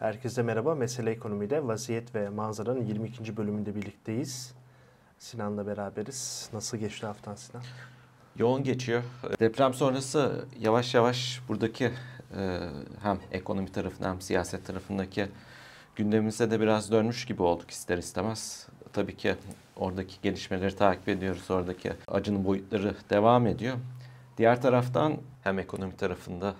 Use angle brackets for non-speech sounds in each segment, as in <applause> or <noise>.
Herkese merhaba. Mesele Ekonomi'de Vaziyet ve Manzara'nın 22. bölümünde birlikteyiz. Sinan'la beraberiz. Nasıl geçti haftan Sinan? Yoğun geçiyor. Deprem sonrası yavaş yavaş buradaki e, hem ekonomi tarafında hem siyaset tarafındaki gündemimize de biraz dönmüş gibi olduk ister istemez. Tabii ki oradaki gelişmeleri takip ediyoruz. Oradaki acının boyutları devam ediyor. Diğer taraftan hem ekonomi tarafında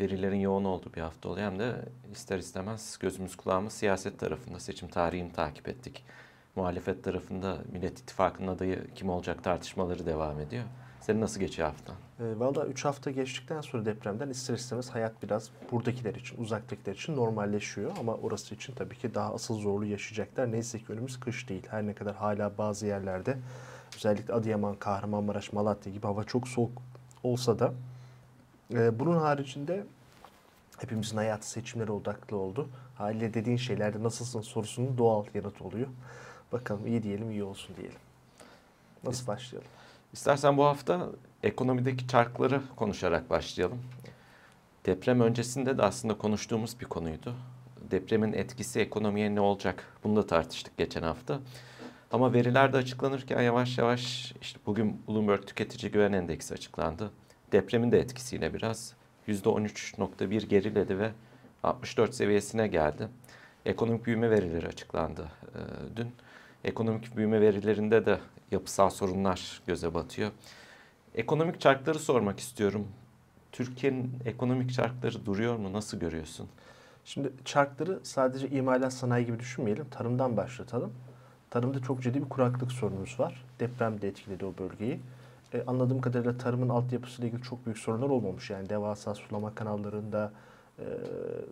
verilerin yoğun olduğu bir hafta oluyor hem de ister istemez gözümüz kulağımız siyaset tarafında seçim tarihini takip ettik. Muhalefet tarafında Millet İttifakı'nın adayı kim olacak tartışmaları devam ediyor. Senin nasıl geçiyor hafta? E, Valla 3 hafta geçtikten sonra depremden ister istemez hayat biraz buradakiler için, uzaktakiler için normalleşiyor. Ama orası için tabii ki daha asıl zorlu yaşayacaklar. Neyse ki önümüz kış değil. Her ne kadar hala bazı yerlerde özellikle Adıyaman, Kahramanmaraş, Malatya gibi hava çok soğuk olsa da e, bunun haricinde hepimizin hayatı seçimlere odaklı oldu. Haliyle dediğin şeylerde nasılsın sorusunun doğal yanıtı oluyor. Bakalım iyi diyelim, iyi olsun diyelim. Nasıl başlayalım? İstersen bu hafta ekonomideki çarkları konuşarak başlayalım. Deprem öncesinde de aslında konuştuğumuz bir konuydu. Depremin etkisi ekonomiye ne olacak? Bunu da tartıştık geçen hafta. Ama veriler de açıklanırken yavaş yavaş işte bugün Bloomberg Tüketici Güven Endeksi açıklandı. Depremin de etkisiyle biraz %13.1 geriledi ve 64 seviyesine geldi. Ekonomik büyüme verileri açıklandı e, dün. Ekonomik büyüme verilerinde de yapısal sorunlar göze batıyor. Ekonomik çarkları sormak istiyorum. Türkiye'nin ekonomik çarkları duruyor mu? Nasıl görüyorsun? Şimdi çarkları sadece imalat sanayi gibi düşünmeyelim. Tarımdan başlatalım. Tarımda çok ciddi bir kuraklık sorunumuz var. Deprem de etkiledi o bölgeyi. E, anladığım kadarıyla tarımın altyapısıyla ilgili çok büyük sorunlar olmamış. Yani devasa sulama kanallarında e,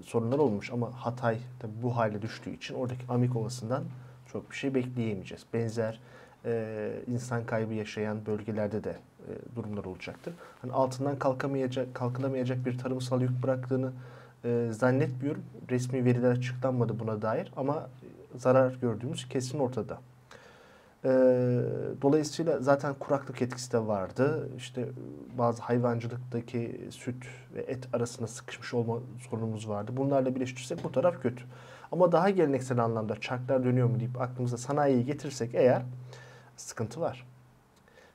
sorunlar olmuş ama Hatay tabii bu hale düştüğü için oradaki Amik Ovası'ndan çok bir şey bekleyemeyeceğiz. Benzer e, insan kaybı yaşayan bölgelerde de e, durumlar olacaktır. Hani altından kalkamayacak, kalkılamayacak bir tarımsal yük bıraktığını e, zannetmiyorum. Resmi veriler açıklanmadı buna dair ama zarar gördüğümüz kesin ortada. E, dolayısıyla zaten kuraklık etkisi de vardı. İşte bazı hayvancılıktaki süt ve et arasında sıkışmış olma sorunumuz vardı. Bunlarla birleştirirsek bu taraf kötü. Ama daha geleneksel anlamda çarklar dönüyor mu deyip aklımıza sanayiyi getirsek eğer sıkıntı var.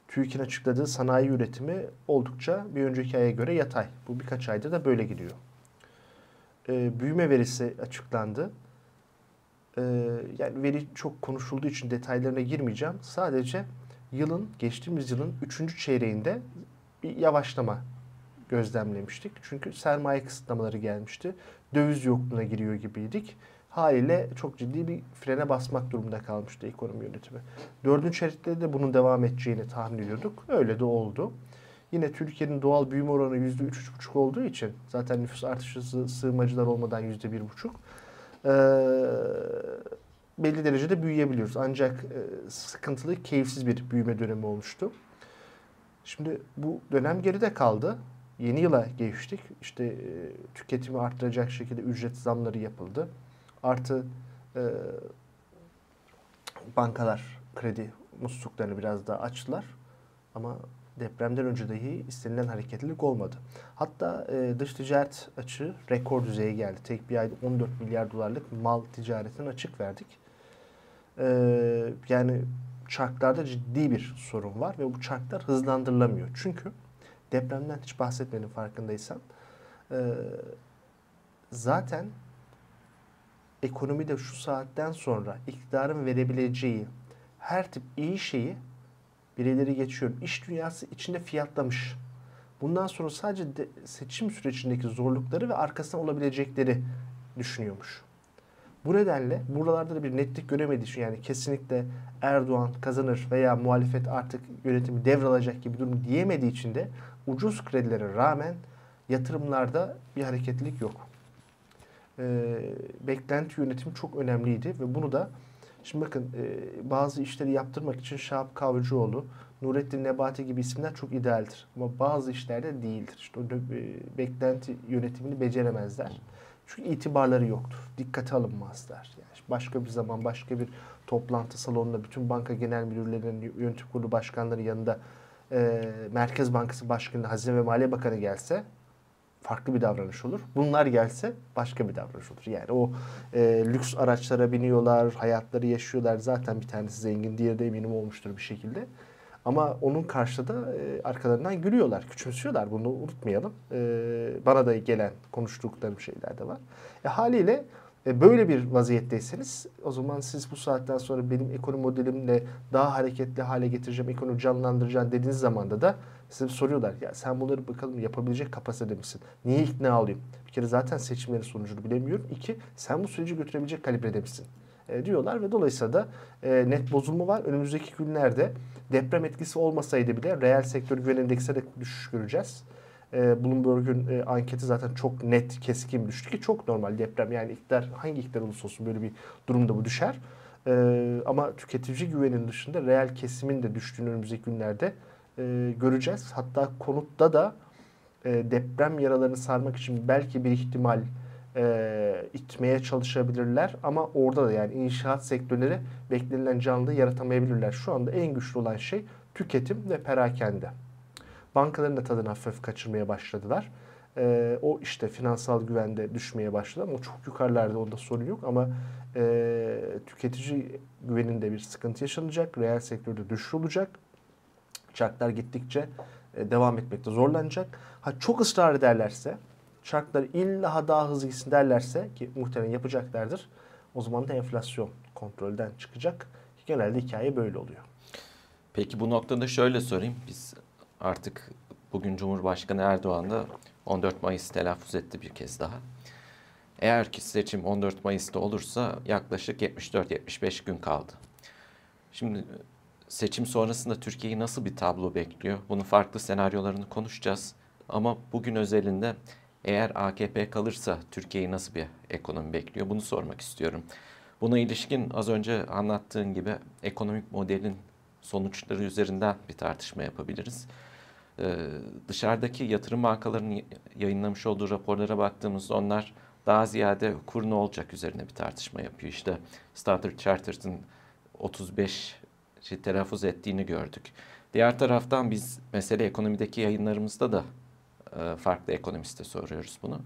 TÜİK'in açıkladığı sanayi üretimi oldukça bir önceki aya göre yatay. Bu birkaç ayda da böyle gidiyor. Ee, büyüme verisi açıklandı. Ee, yani veri çok konuşulduğu için detaylarına girmeyeceğim. Sadece yılın, geçtiğimiz yılın üçüncü çeyreğinde bir yavaşlama gözlemlemiştik. Çünkü sermaye kısıtlamaları gelmişti. Döviz yokluğuna giriyor gibiydik haliyle çok ciddi bir frene basmak durumunda kalmıştı ekonomi yönetimi. Dördüncü çeyrekte de bunun devam edeceğini tahmin ediyorduk. Öyle de oldu. Yine Türkiye'nin doğal büyüme oranı yüzde üç buçuk olduğu için zaten nüfus artışı sığınmacılar olmadan yüzde bir buçuk belli derecede büyüyebiliyoruz. Ancak e, sıkıntılı, keyifsiz bir büyüme dönemi olmuştu. Şimdi bu dönem geride kaldı. Yeni yıla geçtik. İşte e, tüketimi arttıracak şekilde ücret zamları yapıldı. Artı e, bankalar kredi musluklarını biraz daha açtılar. Ama depremden önce dahi istenilen hareketlilik olmadı. Hatta e, dış ticaret açığı rekor düzeye geldi. Tek bir ayda 14 milyar dolarlık mal ticaretine açık verdik. E, yani çarklarda ciddi bir sorun var ve bu çarklar hızlandırılamıyor. Çünkü depremden hiç bahsetmedim farkındaysan. E, zaten ekonomide şu saatten sonra iktidarın verebileceği her tip iyi şeyi birileri geçiyor. İş dünyası içinde fiyatlamış. Bundan sonra sadece de seçim sürecindeki zorlukları ve arkasından olabilecekleri düşünüyormuş. Bu nedenle buralarda da bir netlik göremediği için yani kesinlikle Erdoğan kazanır veya muhalefet artık yönetimi devralacak gibi durum diyemediği için de ucuz kredilere rağmen yatırımlarda bir hareketlilik yok e, beklenti yönetimi çok önemliydi ve bunu da şimdi bakın e, bazı işleri yaptırmak için Şahap Kavcıoğlu, Nurettin Nebati gibi isimler çok idealdir. Ama bazı işlerde değildir. İşte o e, beklenti yönetimini beceremezler. Çünkü itibarları yoktur. Dikkate alınmazlar. Yani başka bir zaman başka bir toplantı salonunda bütün banka genel müdürlerinin yönetim kurulu başkanları yanında e, Merkez Bankası Başkanı, Hazine ve Maliye Bakanı gelse farklı bir davranış olur. Bunlar gelse başka bir davranış olur. Yani o e, lüks araçlara biniyorlar, hayatları yaşıyorlar. Zaten bir tanesi zengin, diğeri de eminim olmuştur bir şekilde. Ama onun karşıda e, arkalarından gülüyorlar, küçümsüyorlar. Bunu unutmayalım. E, bana da gelen konuştuklarım şeyler de var. E, haliyle e, böyle bir vaziyetteyseniz o zaman siz bu saatten sonra benim ekonomi modelimle daha hareketli hale getireceğim, ekonomi canlandıracağım dediğiniz zamanda da size soruyorlar. Ya sen bunları bakalım yapabilecek kapasitede misin? Niye ikna alayım? Bir kere zaten seçimlerin sonucunu bilemiyorum. İki, sen bu süreci götürebilecek kalibrede misin? E, diyorlar ve dolayısıyla da e, net bozulma var. Önümüzdeki günlerde deprem etkisi olmasaydı bile reel sektör güven endeksine de düşüş göreceğiz. E, Bloomberg'un e, anketi zaten çok net, keskin düştü ki çok normal deprem. Yani iktidar, hangi iktidar olursa olsun böyle bir durumda bu düşer. E, ama tüketici güvenin dışında reel kesimin de düştüğünü önümüzdeki günlerde e, göreceğiz. Hatta konutta da e, deprem yaralarını sarmak için belki bir ihtimal e, itmeye çalışabilirler. Ama orada da yani inşaat sektörleri beklenilen canlılığı yaratamayabilirler. Şu anda en güçlü olan şey tüketim ve perakende. Bankaların da tadını hafif kaçırmaya başladılar. E, o işte finansal güvende düşmeye başladı ama çok yukarılarda onda sorun yok ama e, tüketici güveninde bir sıkıntı yaşanacak. Reel sektörde düşüş olacak. Çarklar gittikçe e, devam etmekte zorlanacak. Ha çok ısrar ederlerse, çarklar illa daha hızlı gitsin derlerse ki muhtemelen yapacaklardır. O zaman da enflasyon kontrolden çıkacak. Genelde hikaye böyle oluyor. Peki bu noktada şöyle sorayım. Biz artık bugün Cumhurbaşkanı Erdoğan da 14 Mayıs telaffuz etti bir kez daha. Eğer ki seçim 14 Mayıs'ta olursa yaklaşık 74-75 gün kaldı. Şimdi seçim sonrasında Türkiye'yi nasıl bir tablo bekliyor? Bunun farklı senaryolarını konuşacağız. Ama bugün özelinde eğer AKP kalırsa Türkiye'yi nasıl bir ekonomi bekliyor? Bunu sormak istiyorum. Buna ilişkin az önce anlattığın gibi ekonomik modelin sonuçları üzerinden bir tartışma yapabiliriz. Ee, dışarıdaki yatırım bankalarının yayınlamış olduğu raporlara baktığımızda onlar daha ziyade kur ne olacak üzerine bir tartışma yapıyor. İşte Standard Chartered'ın 35 şey, telaffuz ettiğini gördük. Diğer taraftan biz mesele ekonomideki yayınlarımızda da e, farklı ekonomiste soruyoruz bunu.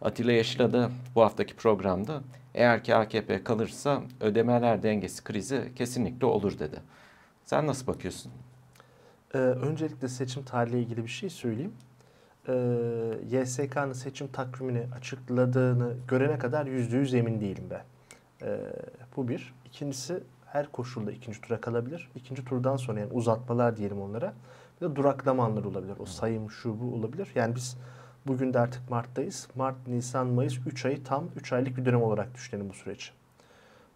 Atilla Yeşil'a da bu haftaki programda eğer ki AKP kalırsa ödemeler dengesi krizi kesinlikle olur dedi. Sen nasıl bakıyorsun? Ee, öncelikle seçim tarihiyle ilgili bir şey söyleyeyim. Ee, YSK'nın seçim takvimini açıkladığını görene kadar yüzde yüz emin değilim ben. Ee, bu bir. İkincisi her koşulda ikinci tura kalabilir. İkinci turdan sonra yani uzatmalar diyelim onlara. Bir de duraklama anları olabilir. O sayım şu bu olabilir. Yani biz bugün de artık Mart'tayız. Mart, Nisan, Mayıs 3 ayı tam 3 aylık bir dönem olarak düşünelim bu süreci.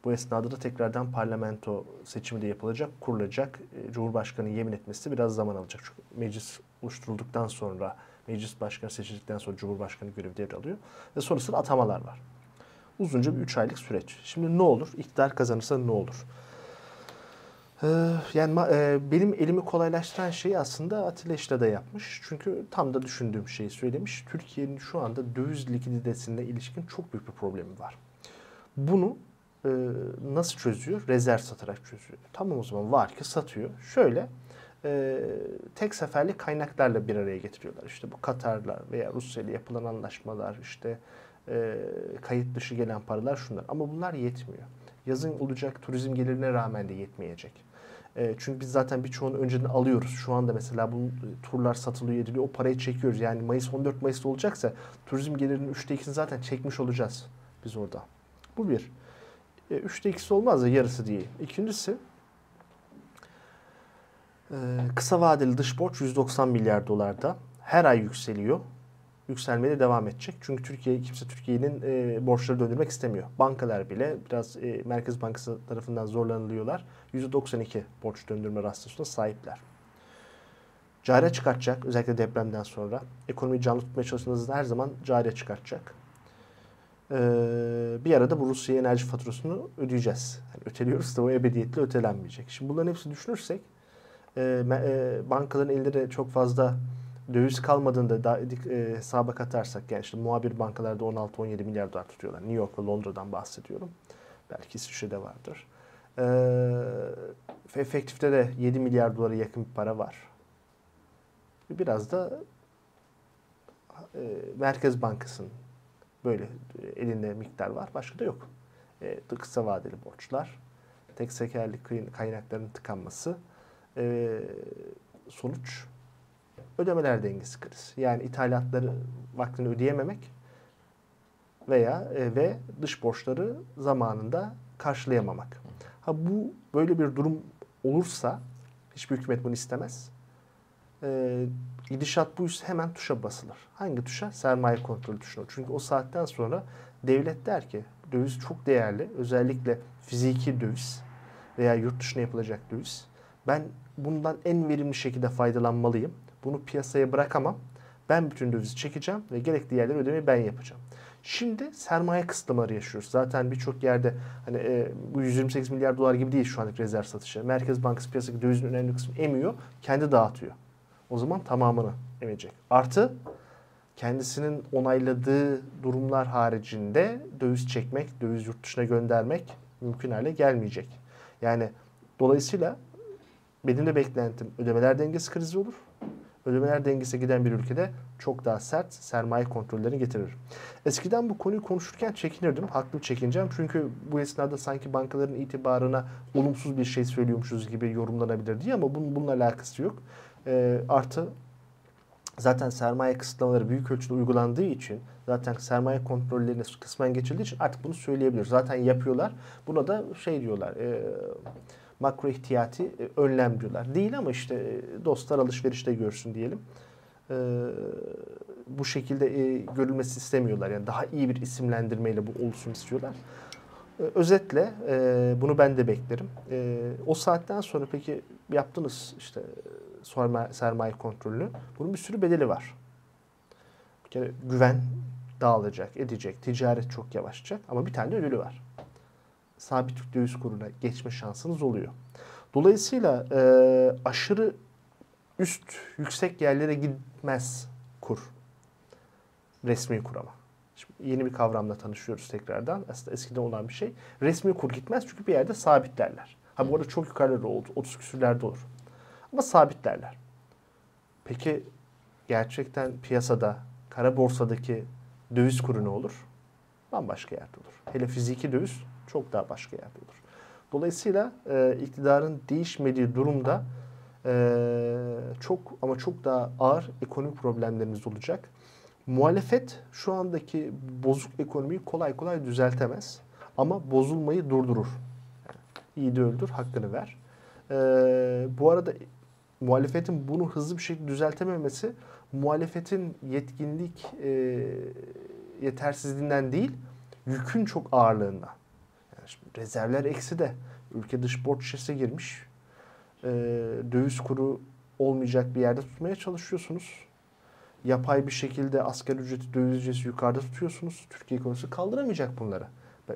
Bu esnada da tekrardan parlamento seçimi de yapılacak, kurulacak. E, Cumhurbaşkanı yemin etmesi biraz zaman alacak. Çünkü meclis oluşturulduktan sonra, meclis başkanı seçildikten sonra Cumhurbaşkanı görevi devralıyor. Ve sonrasında atamalar var. Uzunca bir 3 aylık süreç. Şimdi ne olur? İktidar kazanırsa ne olur? Ee, yani e, benim elimi kolaylaştıran şey aslında Atilla İşte de yapmış. Çünkü tam da düşündüğüm şeyi söylemiş. Türkiye'nin şu anda döviz likiditesine ilişkin çok büyük bir problemi var. Bunu e, nasıl çözüyor? Rezerv satarak çözüyor. Tamam o zaman var ki satıyor. Şöyle e, tek seferlik kaynaklarla bir araya getiriyorlar. İşte bu Katar'la veya Rusya ile yapılan anlaşmalar, işte kayıt dışı gelen paralar şunlar. Ama bunlar yetmiyor. Yazın olacak turizm gelirine rağmen de yetmeyecek. E, çünkü biz zaten birçoğunu önceden alıyoruz. Şu anda mesela bu turlar satılıyor ediliyor. O parayı çekiyoruz. Yani Mayıs 14 Mayıs'ta olacaksa turizm gelirinin 3'te 2'sini zaten çekmiş olacağız biz orada. Bu bir. E, 3'te 2'si olmaz da yarısı değil. İkincisi e, kısa vadeli dış borç 190 milyar dolarda. Her ay yükseliyor yükselmeye devam edecek. Çünkü Türkiye kimse Türkiye'nin e, borçları döndürmek istemiyor. Bankalar bile biraz e, Merkez Bankası tarafından zorlanılıyorlar. %92 borç döndürme rastlısına sahipler. Cari çıkartacak özellikle depremden sonra. Ekonomiyi canlı tutmaya çalıştığınızda her zaman cari çıkartacak. Ee, bir arada bu Rusya enerji faturasını ödeyeceğiz. Yani öteliyoruz da o ebediyetle ötelenmeyecek. Şimdi bunların hepsini düşünürsek e, e, bankaların elinde çok fazla döviz kalmadığında da, e, hesaba katarsak yani işte muhabir bankalarda 16-17 milyar dolar tutuyorlar. New York ve Londra'dan bahsediyorum. Belki İsviçre'de vardır. E, efektifte de 7 milyar dolara yakın bir para var. Biraz da e, Merkez Bankası'nın böyle e, elinde miktar var. Başka da yok. E, kısa vadeli borçlar, tek sekerli kaynakların tıkanması, e, sonuç ödemeler dengesi krizi. Yani ithalatları vaktini ödeyememek veya e, ve dış borçları zamanında karşılayamamak. Ha bu böyle bir durum olursa hiçbir hükümet bunu istemez. E, gidişat buysa hemen tuşa basılır. Hangi tuşa? Sermaye kontrolü tuşuna. Çünkü o saatten sonra devlet der ki döviz çok değerli. Özellikle fiziki döviz veya yurt dışına yapılacak döviz. Ben bundan en verimli şekilde faydalanmalıyım. Bunu piyasaya bırakamam. Ben bütün dövizi çekeceğim ve gerekli yerleri ödemeyi ben yapacağım. Şimdi sermaye kısıtlamaları yaşıyoruz. Zaten birçok yerde hani e, bu 128 milyar dolar gibi değil şu andaki rezerv satışı. Merkez Bankası piyasadaki dövizin önemli kısmını emiyor, kendi dağıtıyor. O zaman tamamını emecek. Artı kendisinin onayladığı durumlar haricinde döviz çekmek, döviz yurt dışına göndermek mümkün hale gelmeyecek. Yani dolayısıyla benim de beklentim ödemeler dengesi krizi olur. Ödemeler dengesi giden bir ülkede çok daha sert sermaye kontrollerini getirir. Eskiden bu konuyu konuşurken çekinirdim. Haklı çekineceğim. Çünkü bu esnada sanki bankaların itibarına olumsuz bir şey söylüyormuşuz gibi yorumlanabilir diye ama bunun bununla alakası yok. E, artı zaten sermaye kısıtlamaları büyük ölçüde uygulandığı için zaten sermaye kontrollerine kısmen geçildiği için artık bunu söyleyebilir. Zaten yapıyorlar. Buna da şey diyorlar. E, makro ihtiyati e, önlem diyorlar. Değil ama işte e, dostlar alışverişte görsün diyelim. E, bu şekilde görülmesi istemiyorlar. Yani daha iyi bir isimlendirmeyle bu olsun istiyorlar. Özetle bunu ben de beklerim. O saatten sonra peki yaptınız işte sermaye kontrolünü. Bunun bir sürü bedeli var. Bir kere güven dağılacak, edecek. Ticaret çok yavaşacak ama bir tane ödülü var sabit döviz kuruna geçme şansınız oluyor. Dolayısıyla e, aşırı üst yüksek yerlere gitmez kur. Resmi kur ama. Şimdi yeni bir kavramla tanışıyoruz tekrardan. Aslında eskiden olan bir şey. Resmi kur gitmez çünkü bir yerde sabitlerler. Ha bu arada çok yukarıda oldu. 30 küsürlerde olur. Ama sabitlerler. Peki gerçekten piyasada, kara borsadaki döviz kuru ne olur? Bambaşka yerde olur. Hele fiziki döviz çok daha başka yerde olur. Dolayısıyla e, iktidarın değişmediği durumda e, çok ama çok daha ağır ekonomik problemlerimiz olacak. Muhalefet şu andaki bozuk ekonomiyi kolay kolay düzeltemez. Ama bozulmayı durdurur. İyi de öldür, hakkını ver. E, bu arada muhalefetin bunu hızlı bir şekilde düzeltememesi muhalefetin yetkinlik e, yetersizliğinden değil, yükün çok ağırlığından. Şimdi rezervler eksi de ülke dış borç şişesi girmiş. E, döviz kuru olmayacak bir yerde tutmaya çalışıyorsunuz. Yapay bir şekilde asgari ücreti, döviz ücreti yukarıda tutuyorsunuz. Türkiye ekonomisi kaldıramayacak bunları.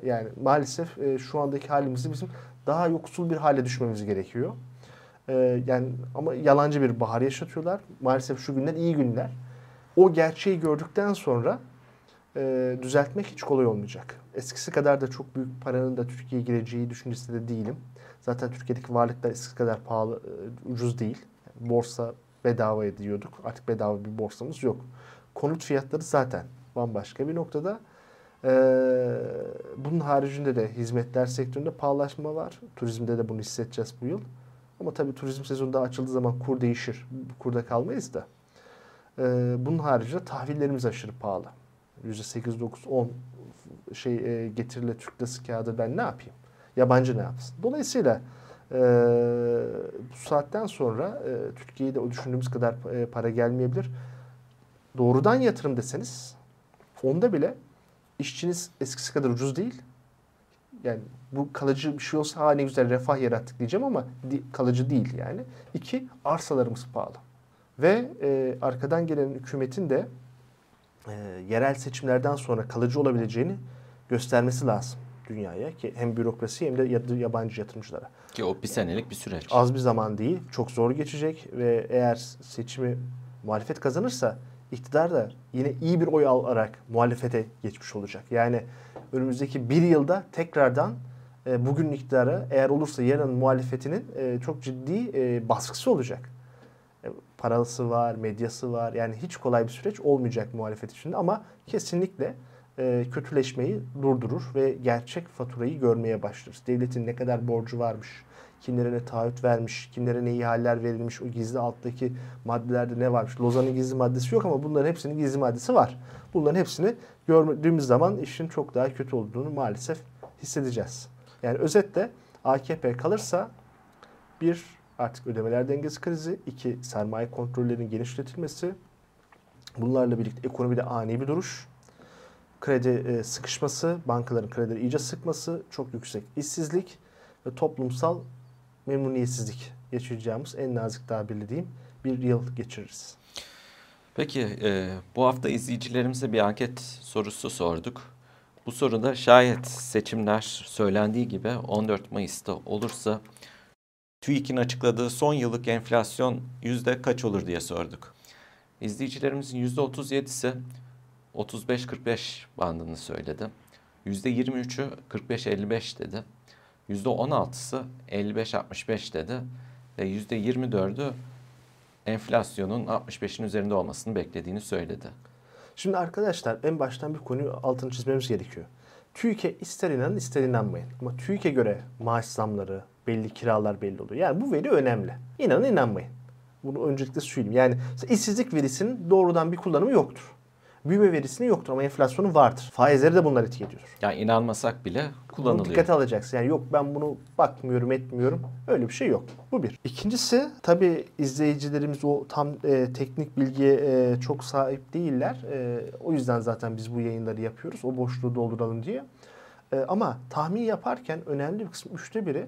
Yani maalesef e, şu andaki halimizde bizim daha yoksul bir hale düşmemiz gerekiyor. E, yani ama yalancı bir bahar yaşatıyorlar. Maalesef şu günler iyi günler. O gerçeği gördükten sonra e, düzeltmek hiç kolay olmayacak. Eskisi kadar da çok büyük paranın da Türkiye'ye gireceği düşüncesinde de değilim. Zaten Türkiye'deki varlıklar eskisi kadar pahalı, e, ucuz değil. borsa bedava ediyorduk. Artık bedava bir borsamız yok. Konut fiyatları zaten bambaşka bir noktada. Ee, bunun haricinde de hizmetler sektöründe pahalaşma var. Turizmde de bunu hissedeceğiz bu yıl. Ama tabii turizm sezonu da açıldığı zaman kur değişir. Kurda kalmayız da. Ee, bunun haricinde tahvillerimiz aşırı pahalı. %8, 9, 10 şey e, getirile Türk kağıdı ben ne yapayım? Yabancı ne yapsın? Dolayısıyla e, bu saatten sonra e, Türkiye'de o düşündüğümüz kadar e, para gelmeyebilir. Doğrudan yatırım deseniz onda bile işçiniz eskisi kadar ucuz değil. Yani bu kalıcı bir şey olsa ha ne güzel refah yarattık diyeceğim ama di, kalıcı değil yani. İki, arsalarımız pahalı. Ve e, arkadan gelen hükümetin de e, yerel seçimlerden sonra kalıcı olabileceğini göstermesi lazım dünyaya ki hem bürokrasi hem de yabancı yatırımcılara. Ki o bir senelik bir süreç. Az bir zaman değil. Çok zor geçecek ve eğer seçimi muhalefet kazanırsa iktidar da yine iyi bir oy alarak muhalefete geçmiş olacak. Yani önümüzdeki bir yılda tekrardan e, bugün iktidarı eğer olursa yarın muhalefetinin e, çok ciddi e, baskısı olacak. E, Parası var, medyası var. Yani hiç kolay bir süreç olmayacak muhalefet içinde ama kesinlikle e, kötüleşmeyi durdurur ve gerçek faturayı görmeye başlarız. Devletin ne kadar borcu varmış, kimlere ne taahhüt vermiş, kimlere ne ihaleler verilmiş, o gizli alttaki maddelerde ne varmış. Lozan'ın gizli maddesi yok ama bunların hepsinin gizli maddesi var. Bunların hepsini gördüğümüz zaman işin çok daha kötü olduğunu maalesef hissedeceğiz. Yani özetle AKP kalırsa bir artık ödemeler dengesi krizi, iki sermaye kontrollerinin genişletilmesi, bunlarla birlikte ekonomide ani bir duruş, kredi e, sıkışması, bankaların kredileri iyice sıkması, çok yüksek işsizlik ve toplumsal memnuniyetsizlik yaşayacağımız en nazik tabirle diyeyim bir yıl geçiririz. Peki e, bu hafta izleyicilerimize bir anket sorusu sorduk. Bu soruda şayet seçimler söylendiği gibi 14 Mayıs'ta olursa TÜİK'in açıkladığı son yıllık enflasyon yüzde kaç olur diye sorduk. İzleyicilerimizin yüzde 37'si 35-45 bandını söyledi. Yüzde 23'ü 45-55 dedi. Yüzde 16'sı 55-65 dedi. Ve yüzde 24'ü enflasyonun 65'in üzerinde olmasını beklediğini söyledi. Şimdi arkadaşlar en baştan bir konuyu altını çizmemiz gerekiyor. TÜİK'e ister inanın ister inanmayın. Ama TÜİK'e göre maaş zamları, belli kiralar belli oluyor. Yani bu veri önemli. İnanın inanmayın. Bunu öncelikle söyleyeyim. Yani işsizlik verisinin doğrudan bir kullanımı yoktur. Büyüme verisinin yoktur ama enflasyonu vardır. Faizleri de bunlar etki ediyor. Yani inanmasak bile kullanılıyor. Bunu dikkate alacaksın. Yani yok ben bunu bakmıyorum etmiyorum. Öyle bir şey yok. Bu bir. İkincisi tabii izleyicilerimiz o tam e, teknik bilgiye e, çok sahip değiller. E, o yüzden zaten biz bu yayınları yapıyoruz. O boşluğu dolduralım diye. E, ama tahmin yaparken önemli bir kısmı üçte biri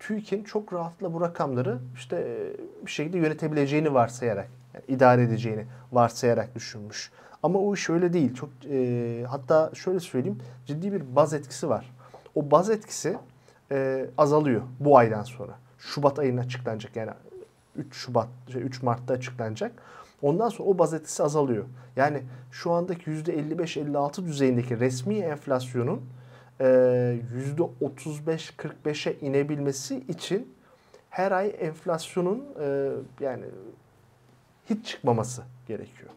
TÜİK'in çok rahatla bu rakamları işte e, bir şekilde yönetebileceğini varsayarak, yani idare edeceğini varsayarak düşünmüş. Ama o iş öyle değil. Çok e, hatta şöyle söyleyeyim, ciddi bir baz etkisi var. O baz etkisi e, azalıyor bu aydan sonra. Şubat ayında açıklanacak yani 3 Şubat, 3 şey, Mart'ta açıklanacak. Ondan sonra o baz etkisi azalıyor. Yani şu andaki %55-56 düzeyindeki resmi enflasyonun %35-45'e inebilmesi için her ay enflasyonun e, yani hiç çıkmaması gerekiyor.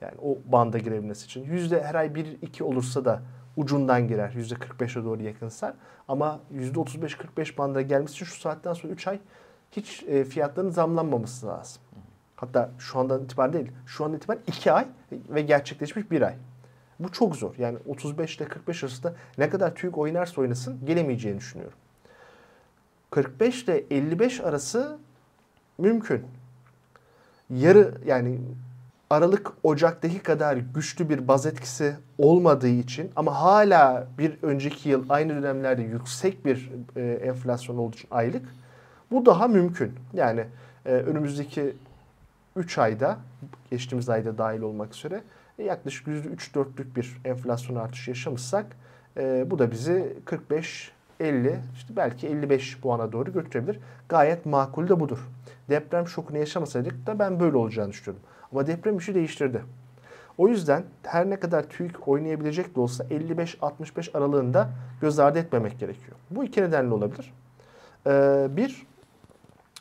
Yani o banda girebilmesi için. Yüzde her ay 1-2 olursa da ucundan girer. Yüzde 45'e doğru yakınsar. Ama yüzde 35-45 banda gelmesi için şu saatten sonra 3 ay hiç e, fiyatların zamlanmaması lazım. Hatta şu andan itibaren değil. Şu andan itibaren 2 ay ve gerçekleşmiş 1 ay. Bu çok zor. Yani 35 ile 45 arasında ne kadar TÜİK oynarsa oynasın gelemeyeceğini düşünüyorum. 45 ile 55 arası mümkün. Yarı yani Aralık Ocak'taki kadar güçlü bir baz etkisi olmadığı için ama hala bir önceki yıl aynı dönemlerde yüksek bir e, enflasyon olduğu için aylık bu daha mümkün. Yani e, önümüzdeki 3 ayda geçtiğimiz ayda dahil olmak üzere yaklaşık %3-4'lük bir enflasyon artışı yaşamışsak e, bu da bizi 45 50 işte belki 55 puana doğru götürebilir. Gayet makul de budur. Deprem şokunu yaşamasaydık da ben böyle olacağını düşünüyordum. Ama deprem işi değiştirdi. O yüzden her ne kadar TÜİK oynayabilecek de olsa 55-65 aralığında göz ardı etmemek gerekiyor. Bu iki nedenle olabilir. Ee, bir,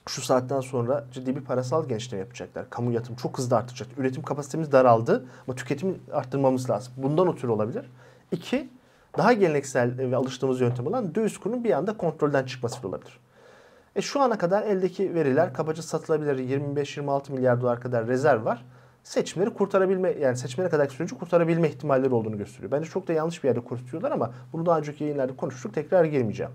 şu saatten sonra ciddi bir parasal gençliğe yapacaklar. Kamu yatırım çok hızlı artacak. Üretim kapasitemiz daraldı ama tüketimi arttırmamız lazım. Bundan ötürü olabilir. İki, daha geleneksel ve alıştığımız yöntem olan döviz kurunun bir anda kontrolden çıkması olabilir. E şu ana kadar eldeki veriler kabaca satılabilir 25-26 milyar dolar kadar rezerv var. Seçimleri kurtarabilme yani seçimlere kadar süreci kurtarabilme ihtimalleri olduğunu gösteriyor. Bence çok da yanlış bir yerde kurtuyorlar ama bunu daha önceki yayınlarda konuştuk. Tekrar girmeyeceğim.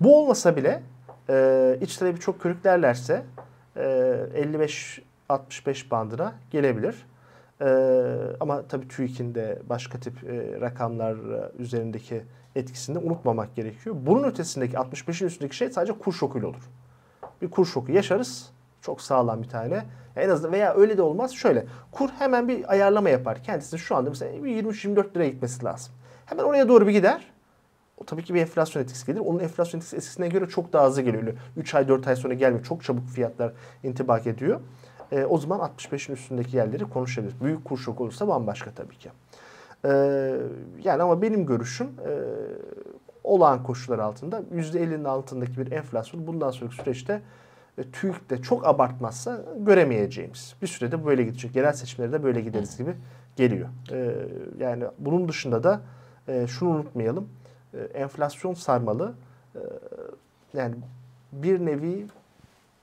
Bu olmasa bile e, iç talebi çok körüklerlerse e, 55-65 bandına gelebilir. E, ama tabii TÜİK'in de başka tip e, rakamlar üzerindeki etkisini unutmamak gerekiyor. Bunun ötesindeki 65'in üstündeki şey sadece kur şokuyla olur. Bir kur şoku yaşarız. Çok sağlam bir tane. En azından veya öyle de olmaz. Şöyle kur hemen bir ayarlama yapar. Kendisinin şu anda mesela 23-24 liraya gitmesi lazım. Hemen oraya doğru bir gider. O tabii ki bir enflasyon etkisi gelir. Onun enflasyon etkisi eskisine göre çok daha hızlı geliyor. 3 ay 4 ay sonra gelmiyor. Çok çabuk fiyatlar intibak ediyor. E, o zaman 65'in üstündeki yerleri konuşabiliriz. Büyük kur şoku olursa bambaşka tabii ki. Ee, yani ama benim görüşüm e, olağan koşullar altında %50'nin altındaki bir enflasyon bundan sonraki süreçte ve TÜİK de çok abartmazsa göremeyeceğimiz. Bir sürede böyle gidecek. Yerel seçimlerde böyle gideriz gibi geliyor. Ee, yani bunun dışında da e, şunu unutmayalım. E, enflasyon sarmalı e, yani bir nevi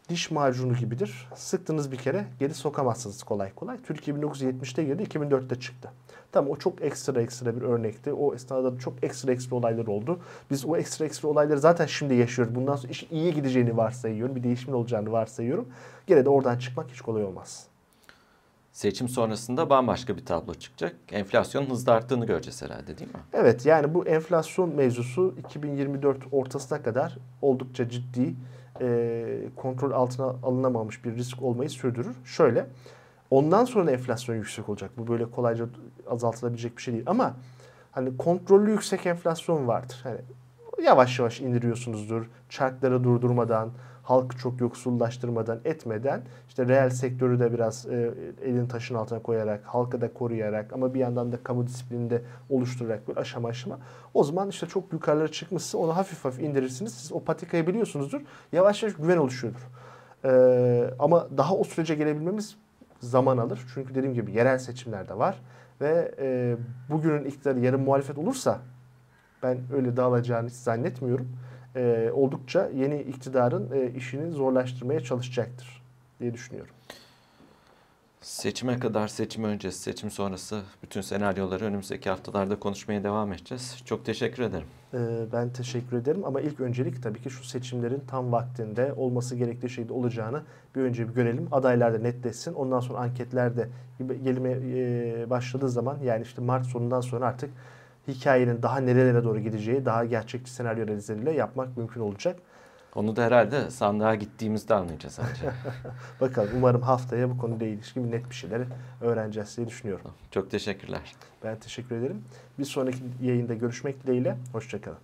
diş macunu gibidir. Sıktınız bir kere geri sokamazsınız kolay kolay. Türkiye 1970'te girdi, 2004'te çıktı. Tamam o çok ekstra ekstra bir örnekti. O esnada da çok ekstra ekstra olaylar oldu. Biz o ekstra ekstra olayları zaten şimdi yaşıyoruz. Bundan sonra iş iyi gideceğini varsayıyorum. Bir değişimin olacağını varsayıyorum. Gene de oradan çıkmak hiç kolay olmaz. Seçim sonrasında bambaşka bir tablo çıkacak. Enflasyonun hızla arttığını göreceğiz herhalde değil mi? Evet yani bu enflasyon mevzusu 2024 ortasına kadar oldukça ciddi e, kontrol altına alınamamış bir risk olmayı sürdürür. Şöyle ondan sonra enflasyon yüksek olacak. Bu böyle kolayca azaltılabilecek bir şey değil ama hani kontrollü yüksek enflasyon vardır. Hani yavaş yavaş indiriyorsunuzdur. Çarkları durdurmadan, halkı çok yoksullaştırmadan, etmeden işte reel sektörü de biraz e, elin taşın altına koyarak, halkı da koruyarak ama bir yandan da kamu disiplinini de oluşturarak böyle aşama aşama. O zaman işte çok yukarılara çıkmışsa onu hafif hafif indirirsiniz. Siz o patikayı biliyorsunuzdur. Yavaş yavaş güven oluşuyordur. Ee, ama daha o sürece gelebilmemiz zaman alır. Çünkü dediğim gibi yerel seçimler de var. Ve e, bugünün iktidarı yarın muhalefet olursa ben öyle dağılacağını hiç zannetmiyorum. E, oldukça yeni iktidarın e, işini zorlaştırmaya çalışacaktır diye düşünüyorum. Seçime kadar, seçim öncesi, seçim sonrası bütün senaryoları önümüzdeki haftalarda konuşmaya devam edeceğiz. Çok teşekkür ederim. E, ben teşekkür ederim ama ilk öncelik tabii ki şu seçimlerin tam vaktinde olması gerektiği şeyde olacağını bir önce bir görelim. Adaylar da netleşsin. Ondan sonra anketler de gelime e, başladığı zaman yani işte Mart sonundan sonra artık hikayenin daha nerelere doğru gideceği, daha gerçekçi senaryo analizleriyle yapmak mümkün olacak. Onu da herhalde sandığa gittiğimizde anlayacağız ancak. <laughs> Bakalım umarım haftaya bu konuyla ilişkin net bir şeyleri öğreneceğiz diye düşünüyorum. Çok teşekkürler. Ben teşekkür ederim. Bir sonraki yayında görüşmek dileğiyle. Hoşçakalın.